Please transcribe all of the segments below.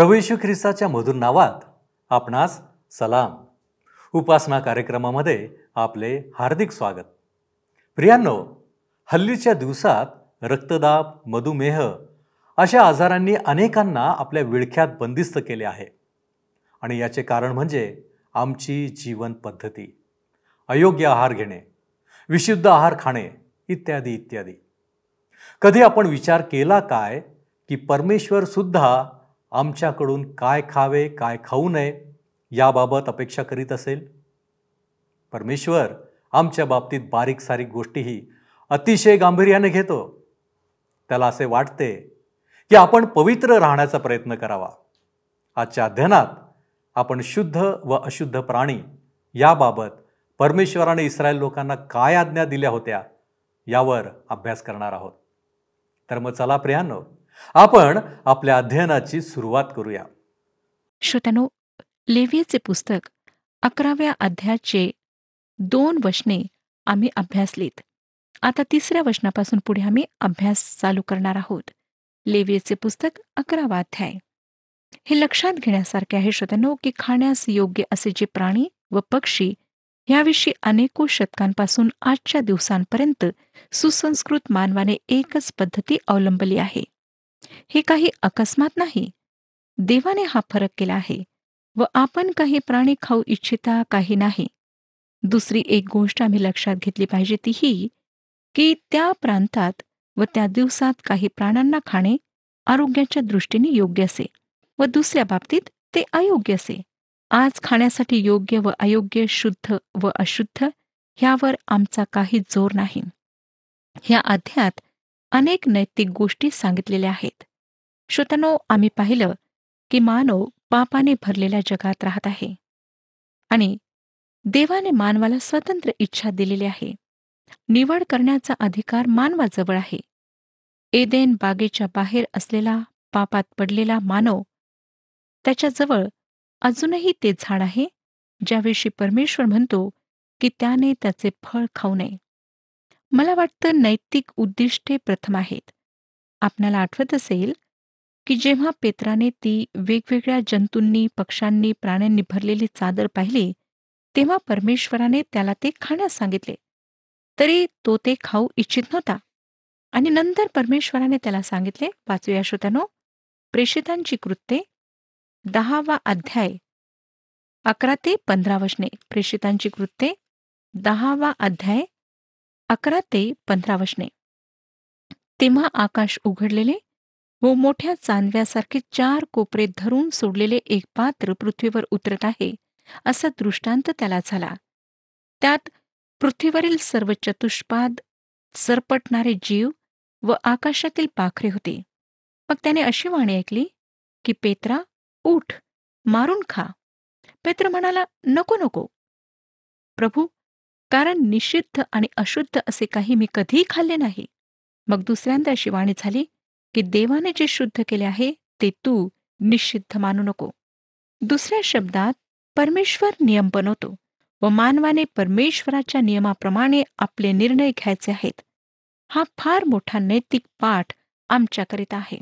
प्रभू ख्रिस्ताच्या मधुर नावात आपणास सलाम. उपासना कार्यक्रमामध्ये आपले हार्दिक स्वागत. प्रियांनो हल्लीच्या दिवसात रक्तदाब मधुमेह अशा आजारांनी अनेकांना आपल्या विळख्यात बंदिस्त केले आहे. आणि याचे कारण म्हणजे आमची जीवन पद्धती. अयोग्य आहार घेणे विशुद्ध आहार खाणे इत्यादी इत्यादी. कधी आपण विचार केला काय की परमेश्वर सुद्धा आमच्याकडून काय खावे काय खाऊ नये याबाबत अपेक्षा करीत असेल? परमेश्वर आमच्या बाबतीत बारीक सारीक गोष्टीही अतिशय गांभीर्याने घेतो. त्याला असे वाटते की आपण पवित्र राहण्याचा प्रयत्न करावा. आजच्या अध्ययनात आपण शुद्ध व अशुद्ध प्राणी याबाबत परमेश्वराने इस्रायल लोकांना काय आज्ञा दिल्या होत्या यावर अभ्यास करणार आहोत. तर मग चला प्रियानो आपण आपल्या अध्ययनाची सुरुवात करूया. श्रोत्यानो लेवियचे पुस्तक अकराव्या अध्यायाचे दोन वचने आम्ही अभ्यासलीत आता तिसऱ्या वचनापासून पुढे आम्ही अभ्यास चालू करणार आहोत. लेवियचे पुस्तक अकरावा अध्याय. हे लक्षात घेण्यासारखे आहे श्रोत्यानो की खाण्यास योग्य असे जे प्राणी व पक्षी याविषयी अनेको शतकांपासून आजच्या दिवसांपर्यंत सुसंस्कृत मानवाने एकच पद्धती अवलंबली आहे. हे काही अकस्मात नाही. देवाने हा फरक केला आहे व आपण काही प्राणी खाऊ इच्छिता काही नाही. दुसरी एक गोष्ट आम्ही लक्षात घेतली पाहिजे ती ही की त्या प्रांतात व त्या दिवसात काही प्राण्यांना खाणे आरोग्याच्या दृष्टीने योग्य असे व दुसऱ्या बाबतीत ते अयोग्य असे. आज खाण्यासाठी योग्य व अयोग्य शुद्ध व अशुद्ध ह्यावर आमचा काही जोर नाही. ह्या अध्यात अनेक नैतिक गोष्टी सांगितलेल्या आहेत. श्रोतनो आम्ही पाहिलं की मानव पापाने भरलेल्या जगात राहत आहे. आणि देवाने मानवाला स्वतंत्र इच्छा दिलेली आहे. निवड करण्याचा अधिकार मानवाजवळ आहे. एदेन बागेच्या बाहेर असलेला पापात पडलेला मानव त्याच्याजवळ अजूनही ते झाड आहे ज्याविषयी परमेश्वर म्हणतो की त्याने त्याचे फळ खाऊ नये. मला वाटतं नैतिक उद्दिष्टे प्रथम आहेत. आपणाला आठवत असेल की जेव्हा पेत्राने ती वेगवेगळ्या जंतूंनी पक्ष्यांनी प्राण्यांनी भरलेली चादर पाहिली तेव्हा परमेश्वराने त्याला ते खाण्यास सांगितले. तरी तो ते खाऊ इच्छित नव्हता. आणि नंतर परमेश्वराने त्याला सांगितले वाचूया श्रोत्यानो प्रेषितांची कृत्ये दहावा अध्याय अकरा ते पंधरा वचने प्रेषितांची कृत्ये दहावा अध्याय अकरा ते पंधरा वशने. तेव्हा आकाश उघडलेले व मोठ्या चांदव्यासारखे चार कोपरे धरून सोडलेले एक पात्र पृथ्वीवर उतरत आहे असा दृष्टांत त्याला झाला. त्यात पृथ्वीवरील सर्व चतुष्पाद सरपटणारे जीव व आकाशातील पाखरे होते. मग त्याने अशी वाणी ऐकली की पेत्रा उठ मारून खा. पेत्र म्हणाला नको नको. प्रभू कारण निषिद्ध आणि अशुद्ध असे काही मी कधीही खाल्ले नाही. मग दुसऱ्यांदा अशी वाणी झाली की देवाने जे शुद्ध केले आहे ते तू निषिद्ध मानू नको. दुसऱ्या शब्दात परमेश्वर नियम बनवतो व मानवाने परमेश्वराच्या नियमाप्रमाणे आपले निर्णय घ्यायचे आहेत. हा फार मोठा नैतिक पाठ आमच्याकरिता आहे.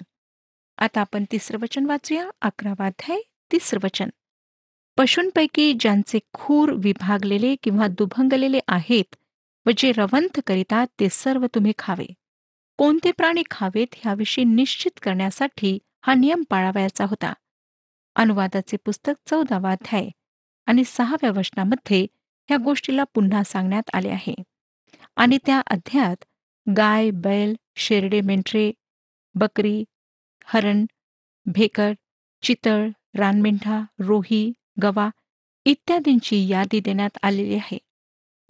आता आपण तिसरं वचन वाचूया अकरावाध्याय तिसरं वचन. पशूंपैकी ज्यांचे खूर विभागलेले किंवा दुभंगलेले आहेत व जे रवंथ करीतात ते सर्व तुम्ही खावे. कोणते प्राणी खावेत ह्याविषयी निश्चित करण्यासाठी हा नियम पाळावयाचा होता. अनुवादाचे पुस्तक चौदावा अध्याय आणि सहाव्या वचनामध्ये ह्या गोष्टीला पुन्हा सांगण्यात आले आहे. आणि त्या अध्यायात गाय बैल शेरडे मेंढरे बकरी हरण भेकर चितळ रानमेंढा रोही गवा इत्यादींची यादी देण्यात आलेली आहे.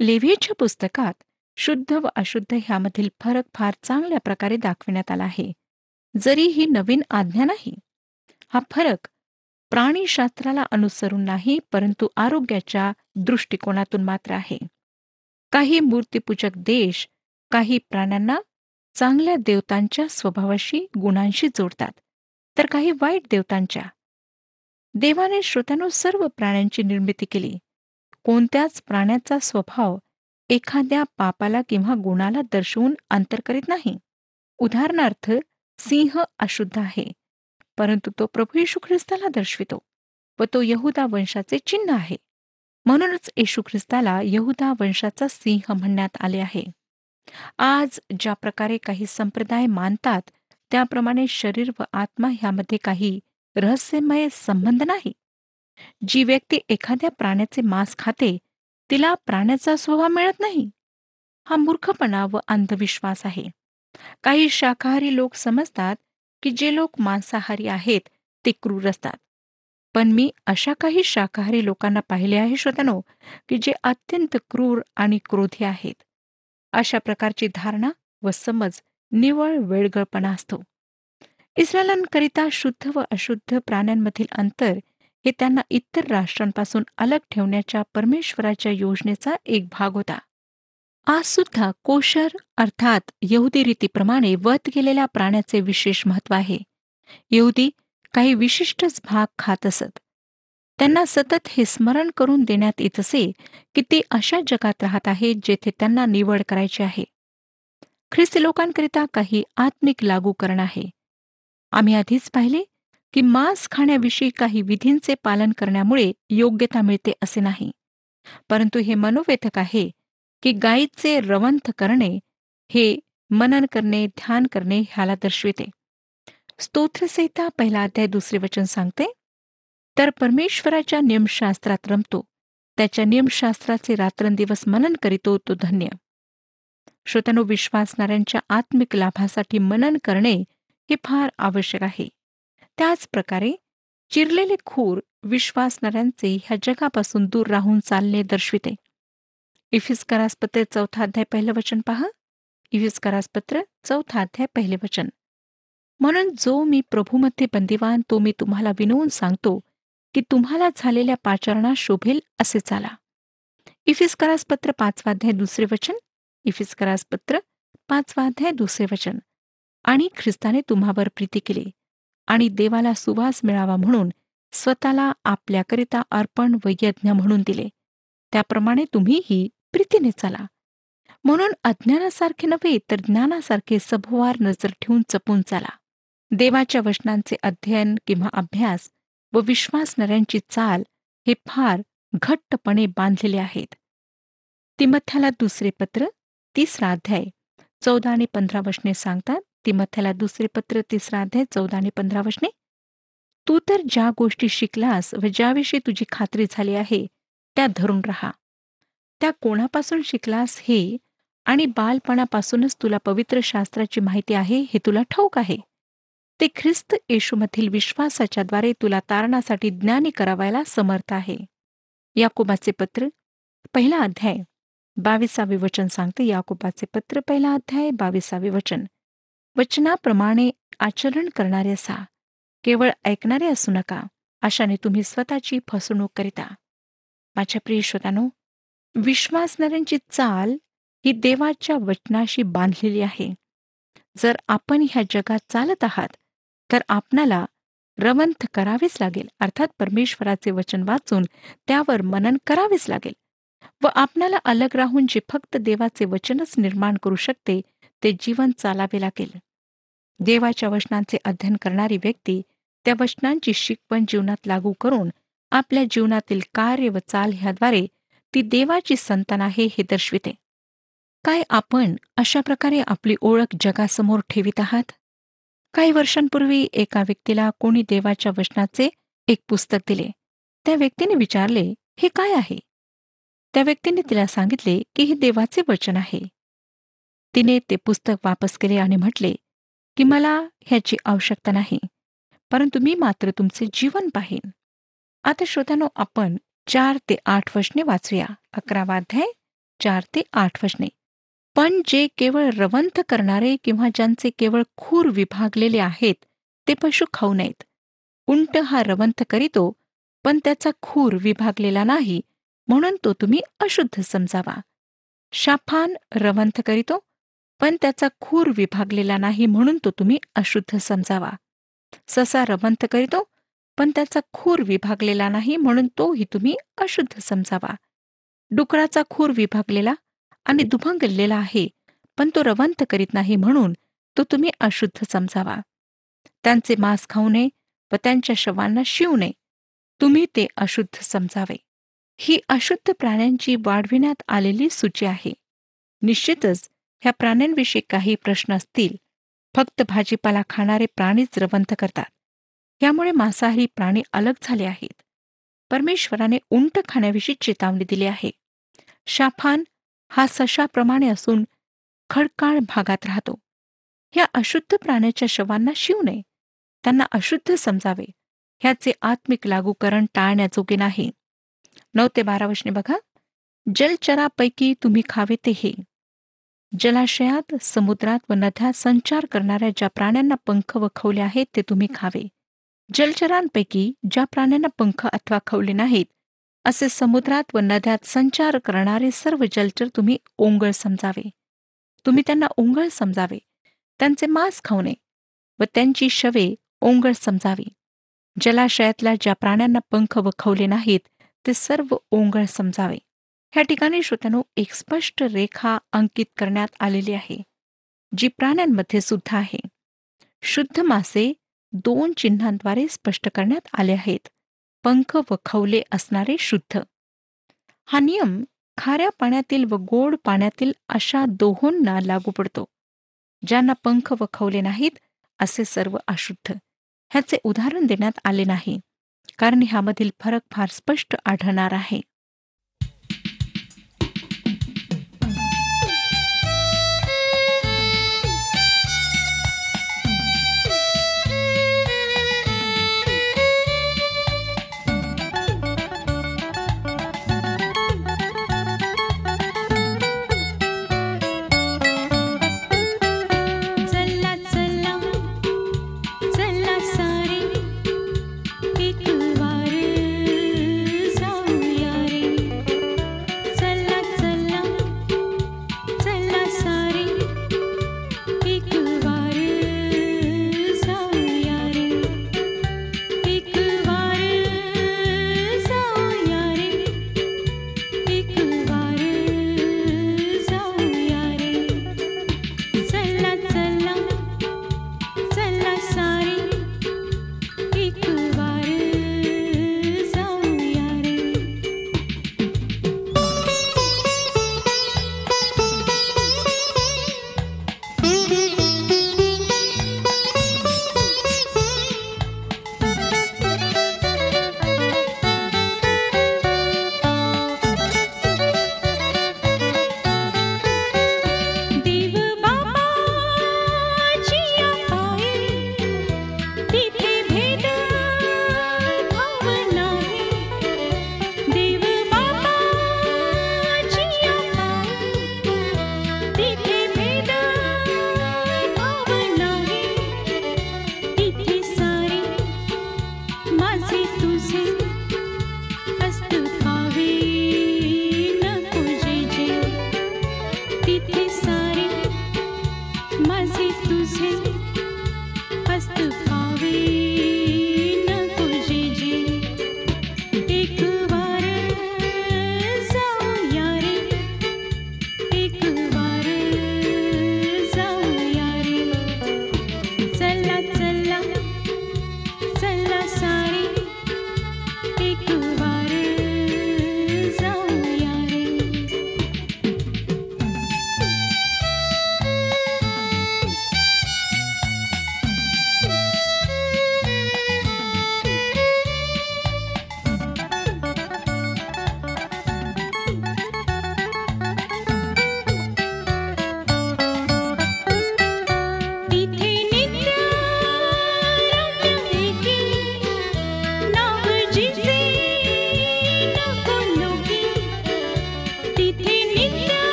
लेव्हीच्या पुस्तकात शुद्ध व अशुद्ध ह्यामधील फरक फार चांगल्या प्रकारे दाखविण्यात आला आहे. जरी ही नवीन आज्ञा नाही हा फरक प्राणीशास्त्राला अनुसरून नाही परंतु आरोग्याच्या दृष्टिकोनातून मात्र आहे. काही मूर्तीपूजक देश काही प्राण्यांना चांगल्या देवतांच्या स्वभावाशी गुणांशी जोडतात तर काही वाईट देवतांच्या देवाने श्रोत्यानो सर्व प्राण्यांची निर्मिती केली. कोणत्याच प्राण्याचा स्वभाव एखाद्या पापाला किंवा गुणाला दर्शवून अंतर करीत नाही. उदाहरणार्थ सिंह अशुद्ध आहे परंतु तो प्रभू येशू ख्रिस्ताला दर्शवितो व तो यहुदा वंशाचे चिन्ह आहे. म्हणूनच येशू ख्रिस्ताला यहुदा वंशाचा सिंह म्हणण्यात आले आहे. आज ज्या प्रकारे काही संप्रदाय मानतात त्याप्रमाणे शरीर व आत्मा ह्यामध्ये काही रहस्यमय संबंध नाही. जी व्यक्ती एखाद्या प्राण्याचे मांस खाते तिला प्राण्याचा स्वभाव मिळत नाही. हा मूर्खपणा व अंधविश्वास आहे. काही शाकाहारी लोक समजतात की जे लोक मांसाहारी आहेत ते क्रूर असतात. पण मी अशा काही शाकाहारी लोकांना पाहिले आहे श्रोतनो की जे अत्यंत क्रूर आणि क्रोधी आहेत. अशा प्रकारची धारणा व समज निवळ वेळगळपणा असतो. इस्रायलांकरिता शुद्ध व अशुद्ध प्राण्यांमधील अंतर हे त्यांना इतर राष्ट्रांपासून अलग ठेवण्याच्या परमेश्वराच्या योजनेचा एक भाग होता. आज सुद्धा कोशर अर्थात यहुदी रीतीप्रमाणे वध केलेल्या प्राण्याचे विशेष महत्त्व आहे. यहुदी काही विशिष्टच भाग खात असत. त्यांना सतत हे स्मरण करून देण्यात येत असे की ते अशा जगात राहत आहेत जेथे त्यांना निवड करायची आहे. ख्रिस्ती लोकांकरिता काही आत्मिक लागूकरण आहे. आम्ही आधीच पाहिले की मांस खाण्याविषयी काही विधींचे पालन करण्यामुळे योग्यता मिळते असे नाही. परंतु हे मनोवेधक आहे की गायीचे रवंथ करणे हे मनन करणे ध्यान करणे ह्याला दर्शविते. स्तोत्रसहिता पहिला अध्याय दुसरे वचन सांगते तर परमेश्वराच्या नियमशास्त्रात रमतो त्याच्या नियमशास्त्राचे रात्रंदिवस मनन करीतो तो धन्य. श्रोत्यानो विश्वासणाऱ्यांच्या आत्मिक लाभासाठी मनन करणे हे फार आवश्यक आहे. त्याच प्रकारे चिरलेले खूर विश्वासणाऱ्यांचे ह्या जगापासून दूर राहून चालणे दर्शविते. इफिस्करासपत्र चौथा अध्याय पहिलं वचन पहा. इफिस्करासपत्र चौथा अध्याय पहिले वचन. म्हणून जो मी प्रभूमध्ये बंदिवान तो मी तुम्हाला विनवून सांगतो की तुम्हाला झालेल्या पाचारणा शोभेल असे चाला. इफिस्करासपत्र पाचवा अध्याय दुसरे वचन. इफिस्करासपत्र पाचवा अध्याय दुसरे वचन. आणि ख्रिस्ताने तुम्हावर प्रीती केली आणि देवाला सुवास मिळावा म्हणून स्वतःला आपल्याकरिता अर्पण व यज्ञ म्हणून दिले. त्याप्रमाणे तुम्हीही प्रीतीने चाला. म्हणून अज्ञानासारखे नव्हे तर ज्ञानासारखे सभोवार नजर ठेवून जपून चाला. देवाच्या वचनांचे अध्ययन किंवा अभ्यास व विश्वासणाऱ्यांची चाल हे फार घट्टपणे बांधलेले आहेत. तिमथ्याला दुसरे पत्र तिसरा अध्याय चौदा आणि पंधरा वचने सांगतात तिमथ्याला दुसरे पत्र तिसरा अध्याय चौदा आणि पंधरा वचने. तू तर ज्या गोष्टी शिकलास व ज्याविषयी तुझी खात्री झाली आहे त्या धरून राहा. त्या कोणापासून शिकलास हे आणि बालपणापासूनच तुला पवित्र शास्त्राची माहिती आहे हे तुला ठाऊक आहे. ते ख्रिस्त येशूमधील विश्वासाच्याद्वारे तुला तारणासाठी ज्ञानी करावायला समर्थ आहे. याकोबाचे पत्र पहिला अध्याय बावीसावे वचन सांगते. याकोबाचे पत्र पहिला अध्याय बावीसावे वचन. वचनाप्रमाणे आचरण करणारे असा. केवळ ऐकणारे असू नका अशाने तुम्ही स्वतःची फसवणूक करिता. माझ्या प्रिय श्रोतानो विश्वासणाऱ्यांची चाल ही देवाच्या वचनाशी बांधलेली आहे. जर आपण ह्या जगात चालत आहात तर आपणाला रवंथ करावेच लागेल. अर्थात परमेश्वराचे वचन वाचून त्यावर मनन करावेच लागेल. व आपणाला अलग राहून जे फक्त देवाचे वचनच निर्माण करू शकते ते जीवन चालावे लागेल. देवाच्या वचनांचे अध्ययन करणारी व्यक्ती त्या वचनांची शिकवण जीवनात लागू करून आपल्या जीवनातील कार्य व चाल ह्याद्वारे ती देवाची संतान आहे हे दर्शविते. काय आपण अशा प्रकारे आपली ओळख जगासमोर ठेवित आहात? काही वर्षांपूर्वी एका व्यक्तीला कोणी देवाच्या वचनाचे एक पुस्तक दिले. त्या व्यक्तीने विचारले हे काय आहे? त्या व्यक्तीने तिला सांगितले की हे देवाचे वचन आहे. तिने ते पुस्तक वापस केले आणि म्हटले की मला ह्याची आवश्यकता नाही. परंतु मी मात्र तुमचे जीवन पाहीन. आता श्रोत्यानो आपण चार ते आठ वचने वाचूया. अकरावाध्याय चार ते आठ वचने. पण जे केवळ रवंथ करणारे किंवा ज्यांचे केवळ खूर विभागलेले आहेत ते पशु खाऊ नयेत. उंट हा रवंथ करीतो पण त्याचा खूर विभागलेला नाही म्हणून तो तुम्ही अशुद्ध समजावा. शाफान रवंथ करीतो पण त्याचा खूर विभागलेला नाही म्हणून तो तुम्ही अशुद्ध समजावा. ससा रवंथ करीतो पण त्याचा खूर विभागलेला नाही म्हणून तोही तुम्ही अशुद्ध समजावा. डुकराचा खूर विभागलेला आणि दुभंगलेला आहे पण तो रवंथ करीत नाही म्हणून तो तुम्ही अशुद्ध समजावा. त्यांचे मांस खाऊ नये व त्यांच्या शवांना शिवू नये. तुम्ही ते अशुद्ध समजावे. ही अशुद्ध प्राण्यांची वाढविण्यात आलेली सूची आहे. निश्चितच ह्या प्राण्यांविषयी काही प्रश्न असतील फक्त भाजीपाला खाणारे प्राणीच रवंथ करतात. यामुळे मांसाहारी प्राणी अलग झाले आहेत. परमेश्वराने उंट खाण्याविषयी चेतावणी दिली आहे. शाफान हा सशाप्रमाणे असून खडकाळ भागात राहतो. या अशुद्ध प्राण्याच्या शवांना शिव नये. त्यांना अशुद्ध समजावे. ह्याचे आत्मिक लागूकरण टाळण्याजोगे नाही. नऊ ते बारा वचने बघा. जलचरापैकी तुम्ही खावे ते हे. जलाशयात समुद्रात व नद्यात संचार करणाऱ्या ज्या प्राण्यांना पंख व खवले आहेत ते तुम्ही खावे. जलचरांपैकी ज्या प्राण्यांना पंख अथवा खवले नाहीत असे समुद्रात व नद्यात संचार करणारे सर्व जलचर तुम्ही ओंगळ समजावे. तुम्ही त्यांना ओंगळ समजावे. त्यांचे मांस खाऊ नये व त्यांची शवे ओंगळ समजावी. जलाशयातल्या ज्या प्राण्यांना पंख व खवले नाहीत ते सर्व ओंगळ समजावे. ह्या ठिकाणी श्रोत्यानो एक स्पष्ट रेखा अंकित करण्यात आलेली आहे जी प्राण्यांमध्ये सुद्धा आहे. शुद्ध मासे दोन चिन्हांद्वारे स्पष्ट करण्यात आले आहेत पंख व खवले असणारे शुद्ध. हा नियम खाऱ्या पाण्यातील व गोड पाण्यातील अशा दोहोंना लागू पडतो ज्यांना पंख व खवले नाहीत असे सर्व अशुद्ध. ह्याचे उदाहरण देण्यात आले नाही कारण ह्यामधील फरक फार स्पष्ट आढळणार आहे.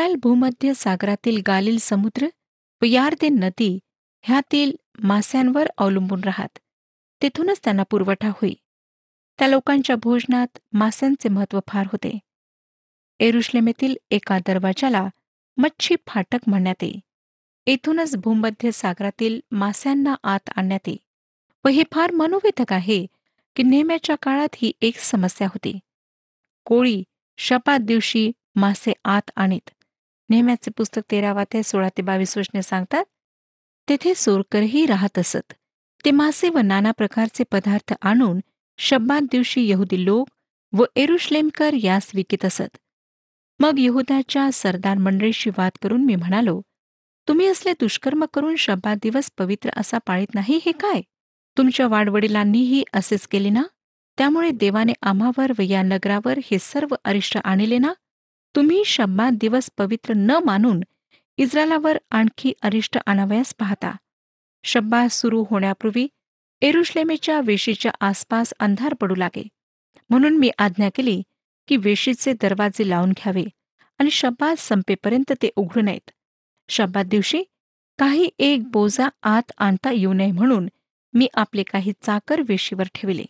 इस्रायल भूमध्य सागरातील गालिल समुद्र व यार्देन नदी ह्यातील मास्यांवर अवलंबून राहत. तेथूनच त्यांना पुरवठा होई. त्या लोकांच्या भोजनात मास्यांचे महत्त्व फार होते. एरुश्लेमेतील एका दरवाजाला मच्छी फाटक म्हणण्यात येई. येथूनच भूमध्य सागरातील मास्यांना आत आणण्यात येई. व हे फार मनोवेधक आहे की नेहम्याच्या काळात ही एक समस्या होती. कोळी शपात दिवशी मासे आत आणीत. नेहम्याचे पुस्तक तेरावा ते सोळा ते बावीस वचने सांगतात तेथे सोरकरही राहत असत. ते मासे व नाना प्रकारचे पदार्थ आणून शब्बात दिवशी यहुदी लोक व एरुश्लेमकर यास विकित असत. मग यहुदाच्या सरदार मंडळीशी वाद करून मी म्हणालो तुम्ही असले दुष्कर्म करून शब्बात दिवस पवित्र असा पाळीत नाही हे काय? तुमच्या वाडवडिलांनीही असेच केले ना? त्यामुळे देवाने आम्हावर व या नगरावर हे सर्व अरिष्ट आणले ना? तुम्ही शब्बात दिवस पवित्र न मानून इस्रायलावर आणखी अरिष्ट आणावयास पाहता. शब्बा सुरू होण्यापूर्वी एरुश्लेमेच्या वेशीच्या आसपास अंधार पडू लागे. म्हणून मी आज्ञा केली की वेशीचे दरवाजे लावून घ्यावे आणि शब्बात संपेपर्यंत ते उघडू नयेत. शब्बात दिवशी काही एक बोजा आत आणता येऊ नये म्हणून मी आपले काही चाकर वेशीवर ठेवले.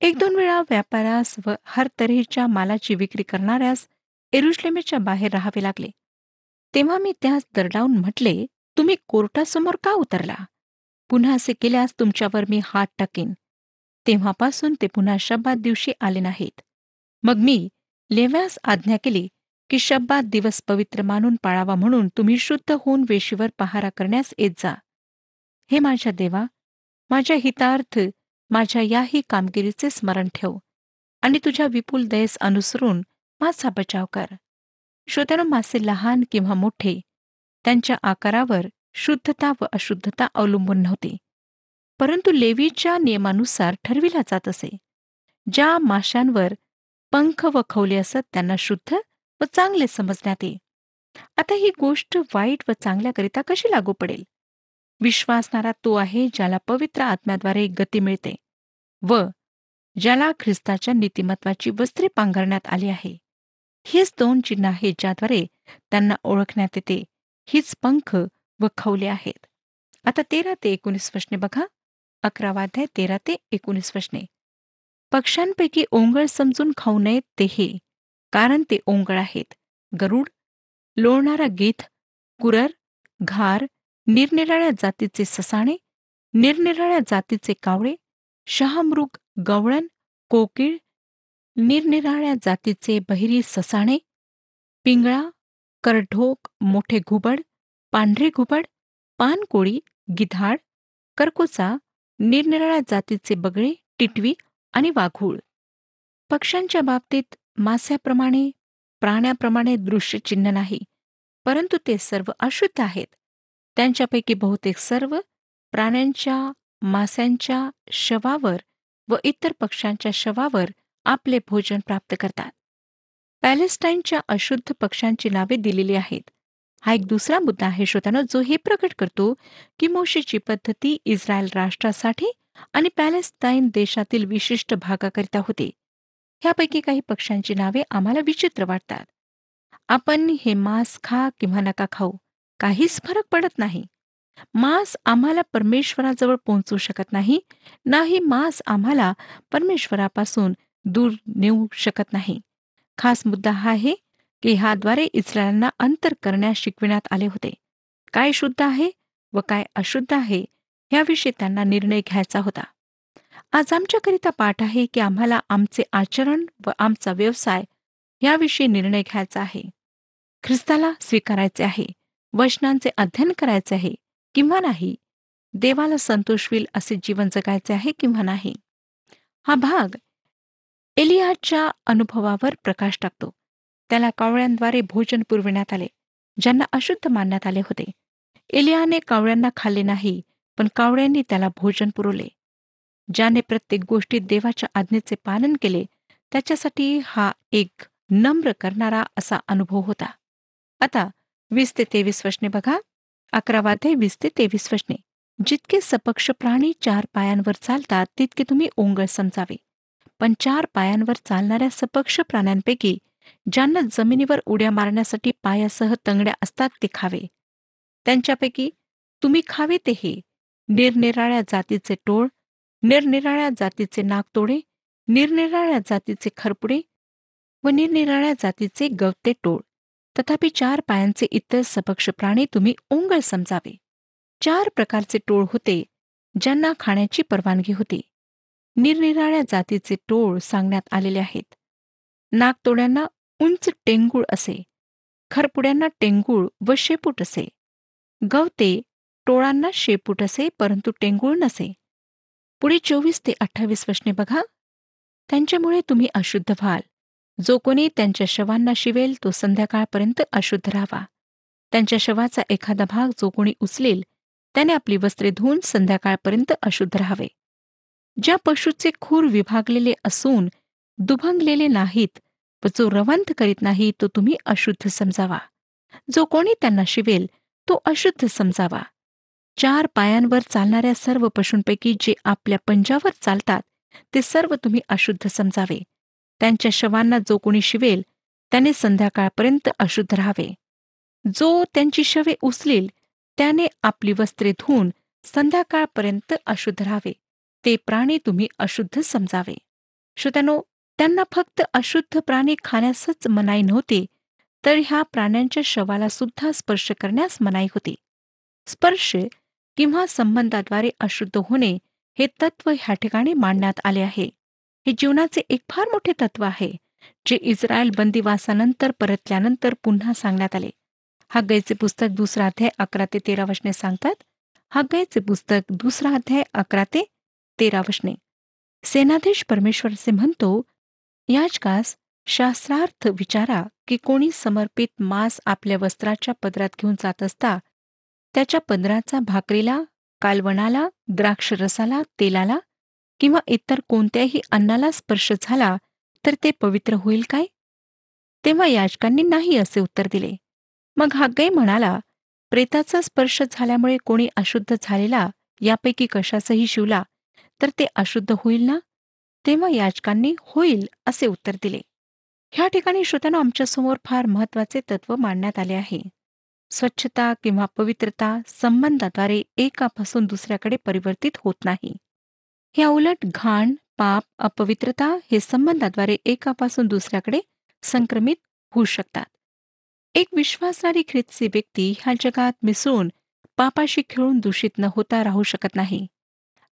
एक दोन वेळा व्यापारास व हर तऱ्हेच्या मालाची विक्री करणाऱ्यास एरुश्लेमेच्या बाहेर राहावे लागले. तेव्हा मी त्यास दरडावून म्हटले तुम्ही कोर्टासमोर का उतरला? पुन्हा असे केल्यास तुमच्यावर मी हात टाकेन. तेव्हापासून ते पुन्हा शब्बात दिवशी आले नाहीत. मग मी लेव्यास आज्ञा केली की शब्बात दिवस पवित्र मानून पाळावा म्हणून तुम्ही शुद्ध होऊन वेशीवर पहारा करण्यास येत जा. हे माझ्या देवा माझ्या हितार्थ माझ्या याही कामगिरीचे स्मरण ठेव आणि तुझ्या विपुल दयेस अनुसरून माझा बचाव कर. श्रोत्यानो मासे लहान किंवा मोठे त्यांच्या आकारावर शुद्धता व अशुद्धता अवलंबून नव्हती. परंतु लेवीच्या नियमानुसार ठरविला जात असे ज्या माशांवर पंख व खवले असत त्यांना शुद्ध व चांगले समजण्यात येई आता ही गोष्ट वाईट व चांगल्याकरिता कशी लागू पडेल? विश्वासणारा तो आहे ज्याला पवित्र आत्म्याद्वारे गती मिळते व ज्याला ख्रिस्ताच्या नीतिमत्वाची वस्त्रे पांघरण्यात आली आहे. हीच दोन चिन्ह आहेत ज्याद्वारे त्यांना ओळखण्यात येते. हीच पंख व खवले आहेत. आता तेरा ते एकोणीस वचने बघा. अकरावाध्याय तेरा ते एकोणीस वचने पक्ष्यांपैकी ओंगळ समजून खाऊ नयेत ते हे कारण ते ओंगळ आहेत. गरुड लोळणारा गीत कुरर घार निरनिराळ्या जातीचे ससाणे निरनिराळ्या जातीचे कावळे शहामृग गवळण कोकिळ निरनिराळ्या जातीचे बहिरी ससाणे पिंगळा करढोक मोठे घुबड पांढरे घुबड पानकोळी गिधाड करकोचा निरनिराळ्या जातीचे बगळे टिटवी आणि वाघूळ. पक्ष्यांच्या बाबतीत मास्याप्रमाणे प्राण्याप्रमाणे दृश्य चिन्ह नाही परंतु ते सर्व अशुद्ध आहेत. त्यांच्यापैकी बहुतेक सर्व प्राण्यांच्या मास्यांच्या शवावर व इतर पक्ष्यांच्या शवावर आपले भोजन प्राप्त करतात. पॅलेस्टाईनच्या अशुद्ध पक्ष्यांची नावे दिलेली आहेत. हा एक दुसरा मुद्दा आहे श्रोत्यानं जो हे प्रकट करतो की मोशीची पद्धती इस्रायल राष्ट्रासाठी आणि पॅलेस्टाईन देशातील विशिष्ट भागाकरिता होते. ह्यापैकी काही पक्ष्यांची नावे आम्हाला विचित्र वाटतात. आपण हे मांस खा किंवा नका खाऊ काहीच फरक पडत नाही. मांस आम्हाला परमेश्वराजवळ पोहोचू शकत नाही नाही मांस आम्हाला परमेश्वरापासून दूर नेऊ शकत नाही. खास मुद्दा हा आहे की ह्याद्वारे इस्रायलांना अंतर करण्यास शिकविण्यात आले होते. काय शुद्ध आहे व काय अशुद्ध आहे याविषयी त्यांना निर्णय घ्यायचा होता. आज आमच्याकरिता पाठ आहे की आम्हाला आमचे आचरण व आमचा व्यवसाय याविषयी निर्णय घ्यायचा आहे. ख्रिस्ताला स्वीकारायचे आहे वचनांचे अध्ययन करायचे आहे किंवा नाही देवाला संतोष होईल असे जीवन जगायचे आहे किंवा नाही. हा भाग एलियाच्या अनुभवावर प्रकाश टाकतो. त्याला कावळ्यांद्वारे भोजन पुरविण्यात आले ज्यांना अशुद्ध मानण्यात आले होते. एलियाने कावळ्यांना खाल्ले नाही पण कावळ्यांनी त्याला भोजन पुरवले. ज्याने प्रत्येक गोष्टीत देवाच्या आज्ञेचे पालन केले त्याच्यासाठी हा एक नम्र करणारा असा अनुभव होता. आता वीस ते तेवीस वचने बघा. अकरावाध्ये वीस ते तेवीस वचने जितके सपक्ष प्राणी चार पायांवर चालतात तितके तुम्ही ओंगळ समजावे. पण चार पायांवर चालणाऱ्या सपक्ष प्राण्यांपैकी ज्यांना जमिनीवर उड्या मारण्यासाठी पायासह तंगड्या असतात ते खावे. त्यांच्यापैकी तुम्ही खावे ते हे. निरनिराळ्या जातीचे टोळ निरनिराळ्या जातीचे नागतोडे निरनिराळ्या जातीचे खरपुडे व निरनिराळ्या जातीचे गवते टोळ. तथापि चार पायांचे इतर सपक्ष प्राणी तुम्ही ओंगळ समजावे. चार प्रकारचे टोळ होते ज्यांना खाण्याची परवानगी होती. निरनिराळ्या जातीचे टोळ सांगण्यात आलेले आहेत. नागतोड्यांना उंच टेंगूळ असे खरपुड्यांना टेंगूळ व शेपूट असे. गवते टोळांना शेपूट असे परंतु टेंगूळ नसे. पुढे चोवीस ते अठ्ठावीस वशने बघा. त्यांच्यामुळे तुम्ही अशुद्ध व्हाल. जो कोणी त्यांच्या शवांना शिवेल तो संध्याकाळपर्यंत अशुद्ध राहावा. त्यांच्या शवाचा एखादा भाग जो कोणी उचलेल त्याने आपली वस्त्रे धुवून संध्याकाळपर्यंत अशुद्ध राहावे. ज्या पशूचे खूर विभागलेले असून दुभंगलेले नाहीत व जो रवंथ करीत नाही तो तुम्ही अशुद्ध समजावा. जो कोणी त्यांना शिवेल तो अशुद्ध समजावा. चार पायांवर चालणाऱ्या सर्व पशूंपैकी जे आपल्या पंजावर चालतात ते सर्व तुम्ही अशुद्ध समजावे. त्यांच्या शवांना जो कोणी शिवेल त्याने संध्याकाळपर्यंत अशुद्ध राहावे. जो त्यांची शवे उचलेल त्याने आपली वस्त्रे धुवून संध्याकाळपर्यंत अशुद्ध राहावे. ते प्राणी तुम्ही अशुद्ध समजावे. श्रोत्यानो त्यांना फक्त अशुद्ध प्राणी खाण्यासच मनाई नव्हती तर ह्या प्राण्यांच्या शवाला सुद्धा स्पर्श करण्यास मनाई होती. स्पर्श किंवा संबंधाद्वारे अशुद्ध होणे हे तत्व ह्या ठिकाणी मांडण्यात आले आहे. हे जीवनाचे एक फार मोठे तत्व आहे जे इस्रायल बंदिवासानंतर परतल्यानंतर पुन्हा सांगण्यात आले. हग्गईचे पुस्तक दुसरा अध्याय अकरा ते तेरा वशने सांगतात हग्गईचे पुस्तक दुसरा अध्याय अकरा ते तेरा वशने सेनाधीश परमेश्वर असे म्हणतो याचकास शास्त्रार्थ विचारा की कोणी समर्पित मांस आपल्या वस्त्राच्या पदरात घेऊन जात असता त्याच्या पदराचा भाकरीला कालवणाला द्राक्षरसाला तेलाला किंवा इतर कोणत्याही अन्नाला स्पर्श झाला तर ते पवित्र होईल काय? तेव्हा याचकांनी नाही असे उत्तर दिले. मग हागई म्हणाला प्रेताचा स्पर्श झाल्यामुळे कोणी अशुद्ध झालेला यापैकी कशासही शिवला तर ते अशुद्ध होईल ना? तेव्हा याचकांनी होईल असे उत्तर दिले. ह्या ठिकाणी श्रोत्यानं आमच्यासमोर फार महत्त्वाचे तत्व मांडण्यात आले आहे. स्वच्छता किंवा पवित्रता संबंधाद्वारे एकापासून दुसऱ्याकडे परिवर्तित होत नाही. ह्या उलट घाण पाप अपवित्रता हे संबंधाद्वारे एकापासून दुसऱ्याकडे संक्रमित होऊ शकतात. एक विश्वासणारी ख्रिस्ती व्यक्ती ह्या जगात मिसळून पापाशी खेळून दूषित न होता राहू शकत नाही.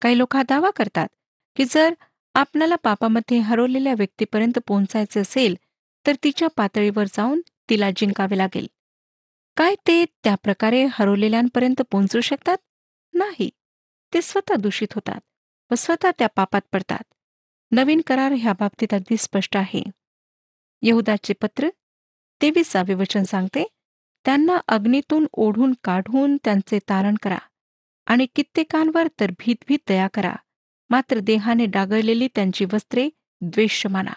काही लोक हा दावा करतात की जर आपणाला पापामध्ये हरवलेल्या व्यक्तीपर्यंत पोहोचायचे असेल तर तिच्या पातळीवर जाऊन तिला जिंकावे लागेल. काय ते त्या प्रकारे हरवलेल्यांपर्यंत पोहोचू शकतात? नाही. ते स्वतः दूषित होतात व स्वतः त्या पापात पडतात. नवीन करार ह्या बाबतीत अगदी स्पष्ट आहे. यहुदाचे पत्र तेवीसावे वचन सांगते त्यांना अग्नीतून ओढून काढून त्यांचे तारण करा. आणि कित्येकांवर तर भीतभीत दया करा. मात्र देहाने डागळलेली त्यांची वस्त्रे द्वेष माना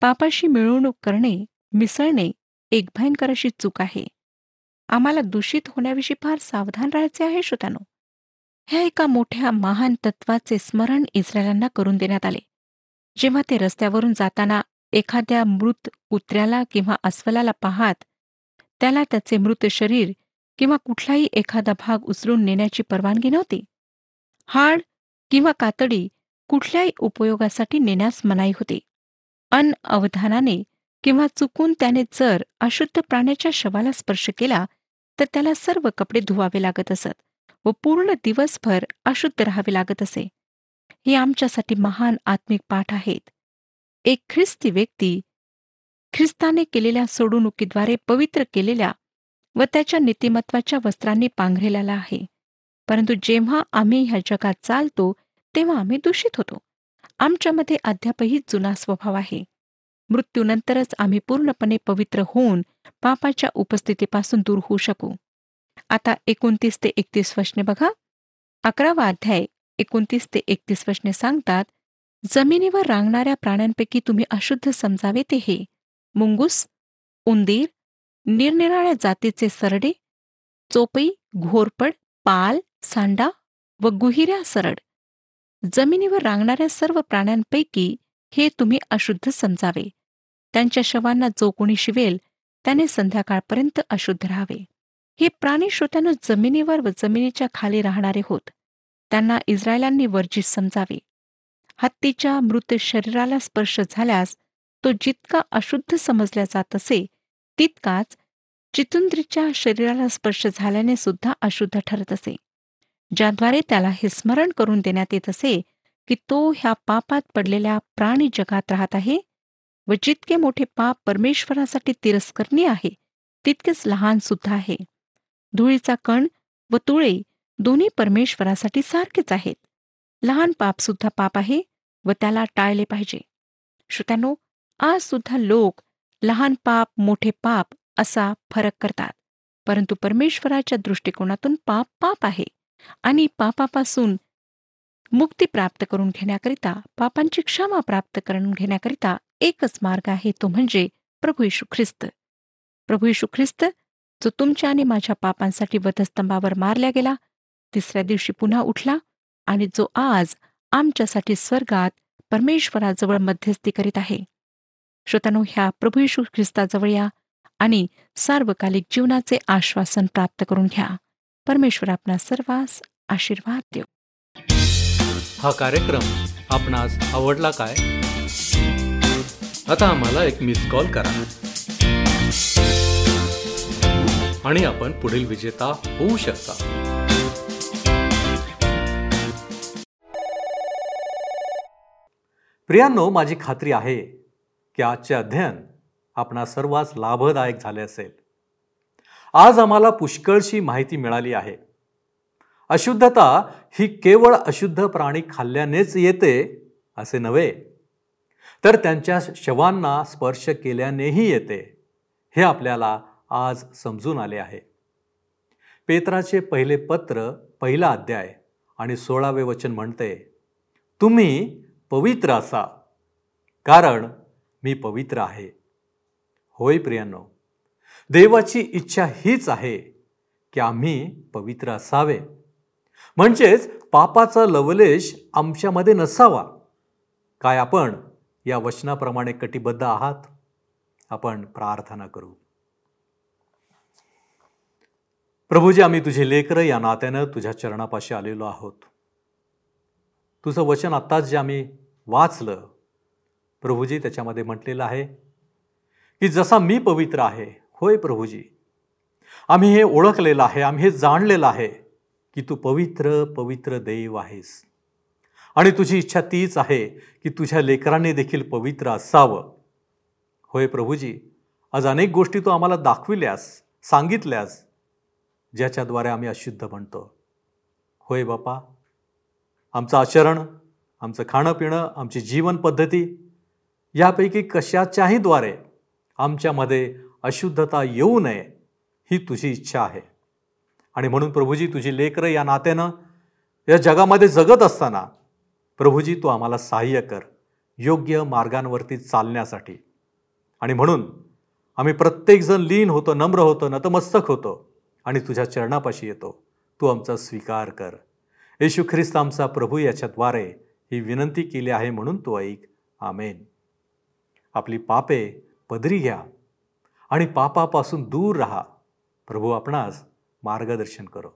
पापाशी मिळवणूक करणे मिसळणे एक भयंकर अशी चूक आहे. आम्हाला दूषित होण्याविषयी फार सावधान राहायचे आहे श्रोतानो. ह्या एका मोठ्या महान तत्वाचे स्मरण इस्रायलांना करून देण्यात आले. जेव्हा ते रस्त्यावरून जाताना एखाद्या मृत कुत्र्याला किंवा अस्वलाला पाहात त्याला त्याचे मृत शरीर किंवा कुठलाही एखादा भाग उचलून नेण्याची परवानगी नव्हती. हाड किंवा कातडी कुठल्याही उपयोगासाठी नेण्यास मनाई होती. अनअवधानाने किंवा चुकून त्याने जर अशुद्ध प्राण्याच्या शवाला स्पर्श केला तर त्याला सर्व कपडे धुवावे लागत असत व पूर्ण दिवसभर अशुद्ध राहावे लागत असे. हे आमच्यासाठी महान आत्मिक पाठ आहेत. एक ख्रिस्ती व्यक्ती ख्रिस्ताने केलेल्या सोडवणुकीद्वारे पवित्र केलेल्या व त्याच्या नीतिमत्वाच्या वस्त्रांनी पांघरेलेला आहे. परंतु जेव्हा आम्ही ह्या जगात चालतो तेव्हा आम्ही दूषित होतो. आमच्यामध्ये अद्यापही जुना स्वभाव आहे. मृत्यूनंतरच आम्ही पूर्णपणे पवित्र होऊन पापाच्या उपस्थितीपासून दूर होऊ शकू. आता एकोणतीस ते एकतीस वशने बघा. अकरावा अध्याय एकोणतीस ते एकतीस वशने सांगतात जमिनीवर रांगणाऱ्या प्राण्यांपैकी तुम्ही अशुद्ध समजावे ते हे. मुंगूस उंदीर निरनिराळ्या जातीचे सरडे चोपई घोरपड पाल सांडा व गुहिऱ्या सरड. जमिनीवर रांगणाऱ्या सर्व प्राण्यांपैकी हे तुम्ही अशुद्ध समजावे. त्यांच्या शवांना जो कोणी शिवेल त्याने संध्याकाळपर्यंत अशुद्ध राहावे. हे प्राणी श्रोत्यानं जमिनीवर व जमिनीच्या खाली राहणारे होत. त्यांना इस्रायलांनी वर्जित समजावे. हत्तीच्या मृत शरीराला स्पर्श झाल्यास तो जितका अशुद्ध समजला जात असे तितकाच चितुंद्रीच्या शरीराला स्पर्श झाल्याने सुद्धा अशुद्ध ठरत असे. ज्याद्वारे त्याला हे स्मरण करून देण्यात येत असे की तो ह्या पापात पडलेल्या प्राणी जगात राहत आहे व जितके मोठे पाप परमेश्वरासाठी तिरस्करणीय आहे तितकेच लहान सुद्धा आहे. धुळीचा कण व तुळे दोन्ही परमेश्वरासाठी सारखेच आहेत. लहान पाप सुद्धा पाप आहे व त्याला टाळले पाहिजे. श्रोत्यानो आज सुद्धा लोक लहान पाप मोठे पाप असा फरक करतात. परंतु परमेश्वराच्या दृष्टिकोनातून पाप पाप आहे. आणि पापापासून मुक्ती प्राप्त करून घेण्याकरिता पापांची क्षमा प्राप्त करून घेण्याकरिता एकच मार्ग आहे तो म्हणजे प्रभू येशू ख्रिस्त. प्रभू येशू ख्रिस्त जो तुमच्या आणि माझ्या पापांसाठी वधस्तंभावर मारला गेला तिसऱ्या दिवशी पुन्हा उठला आणि जो आज आमच्यासाठी स्वर्गात परमेश्वराजवळ मध्यस्थी करीत आहे. श्रोतानो ह्या प्रभू येशू ख्रिस्ताजवळ या आणि सार्वकालिक जीवनाचे आश्वासन प्राप्त करून घ्या. परमेश्वर आपणा सर्वांस आशीर्वाद देव. हा कार्यक्रम आपणास आवडला काय? आता आम्हाला एक मिस कॉल करा. आणि आपण पुढील विजेता होऊ शकता. प्रियांनो माझी खात्री आहे की आजचे अध्ययन आपणा सर्वांस लाभदायक झाले असेल. आज आम्हाला पुष्कळशी माहिती मिळाली आहे. अशुद्धता ही केवळ अशुद्ध प्राणी खाल्ल्यानेच येते असे नव्हे तर त्यांच्या शवांना स्पर्श केल्यानेही येते हे आपल्याला आज समजून आले आहे. पेत्राचे पहिले पत्र पहिला अध्याय आणि सोळावे वचन म्हणते तुम्ही पवित्र असा कारण मी पवित्र आहे. होय प्रियांनो देवाची इच्छा हीच आहे की आम्ही पवित्र असावे. म्हणजेच पापाचा लवलेश आमच्यामध्ये नसावा. काय आपण या वचनाप्रमाणे कटिबद्ध आहात? आपण प्रार्थना करू. प्रभूजी आम्ही तुझे लेकर या नात्यानं तुझ्या चरणापाशी आलेलो आहोत. तुझं वचन आत्ताच जे आम्ही वाचलं प्रभूजी त्याच्यामध्ये म्हटलेलं आहे की जसा मी पवित्र आहे होय प्रभूजी. आम्ही हे ओळखलेलं आहे आम्ही हे जाणलेलं आहे की तू पवित्र पवित्र देव आहेस. आणि तुझी इच्छा तीच आहे की तुझ्या लेकरांनी देखील पवित्र असावं. होय प्रभूजी आज अनेक गोष्टी तू आम्हाला दाखविल्यास सांगितल्यास ज्याच्याद्वारे आम्ही अशुद्ध म्हणतो होय बापा आमचं आचरण आमचं खाणं पिणं आमची जीवन पद्धती यापैकी कशाच्याही द्वारे आमच्यामध्ये अशुद्धता येऊ नये ही तुझी इच्छा आहे. आणि म्हणून प्रभूजी तुझी लेकरं या नात्यानं या जगामध्ये जगत असताना प्रभूजी तू आम्हाला सहाय्य कर योग्य मार्गांवरती चालण्यासाठी. आणि म्हणून आम्ही प्रत्येकजण लीन होतो नम्र होतो नतमस्तक होतो आणि तुझ्या चरणापाशी येतो. तू आमचा स्वीकार कर. येशू ख्रिस्त आमचा प्रभू याच्याद्वारे ही विनंती केली आहे म्हणून तू ऐक. आमेन. आपली पापे पदरी घ्या आणि पापापासून दूर राहा. प्रभू आपणास मार्गदर्शन करो.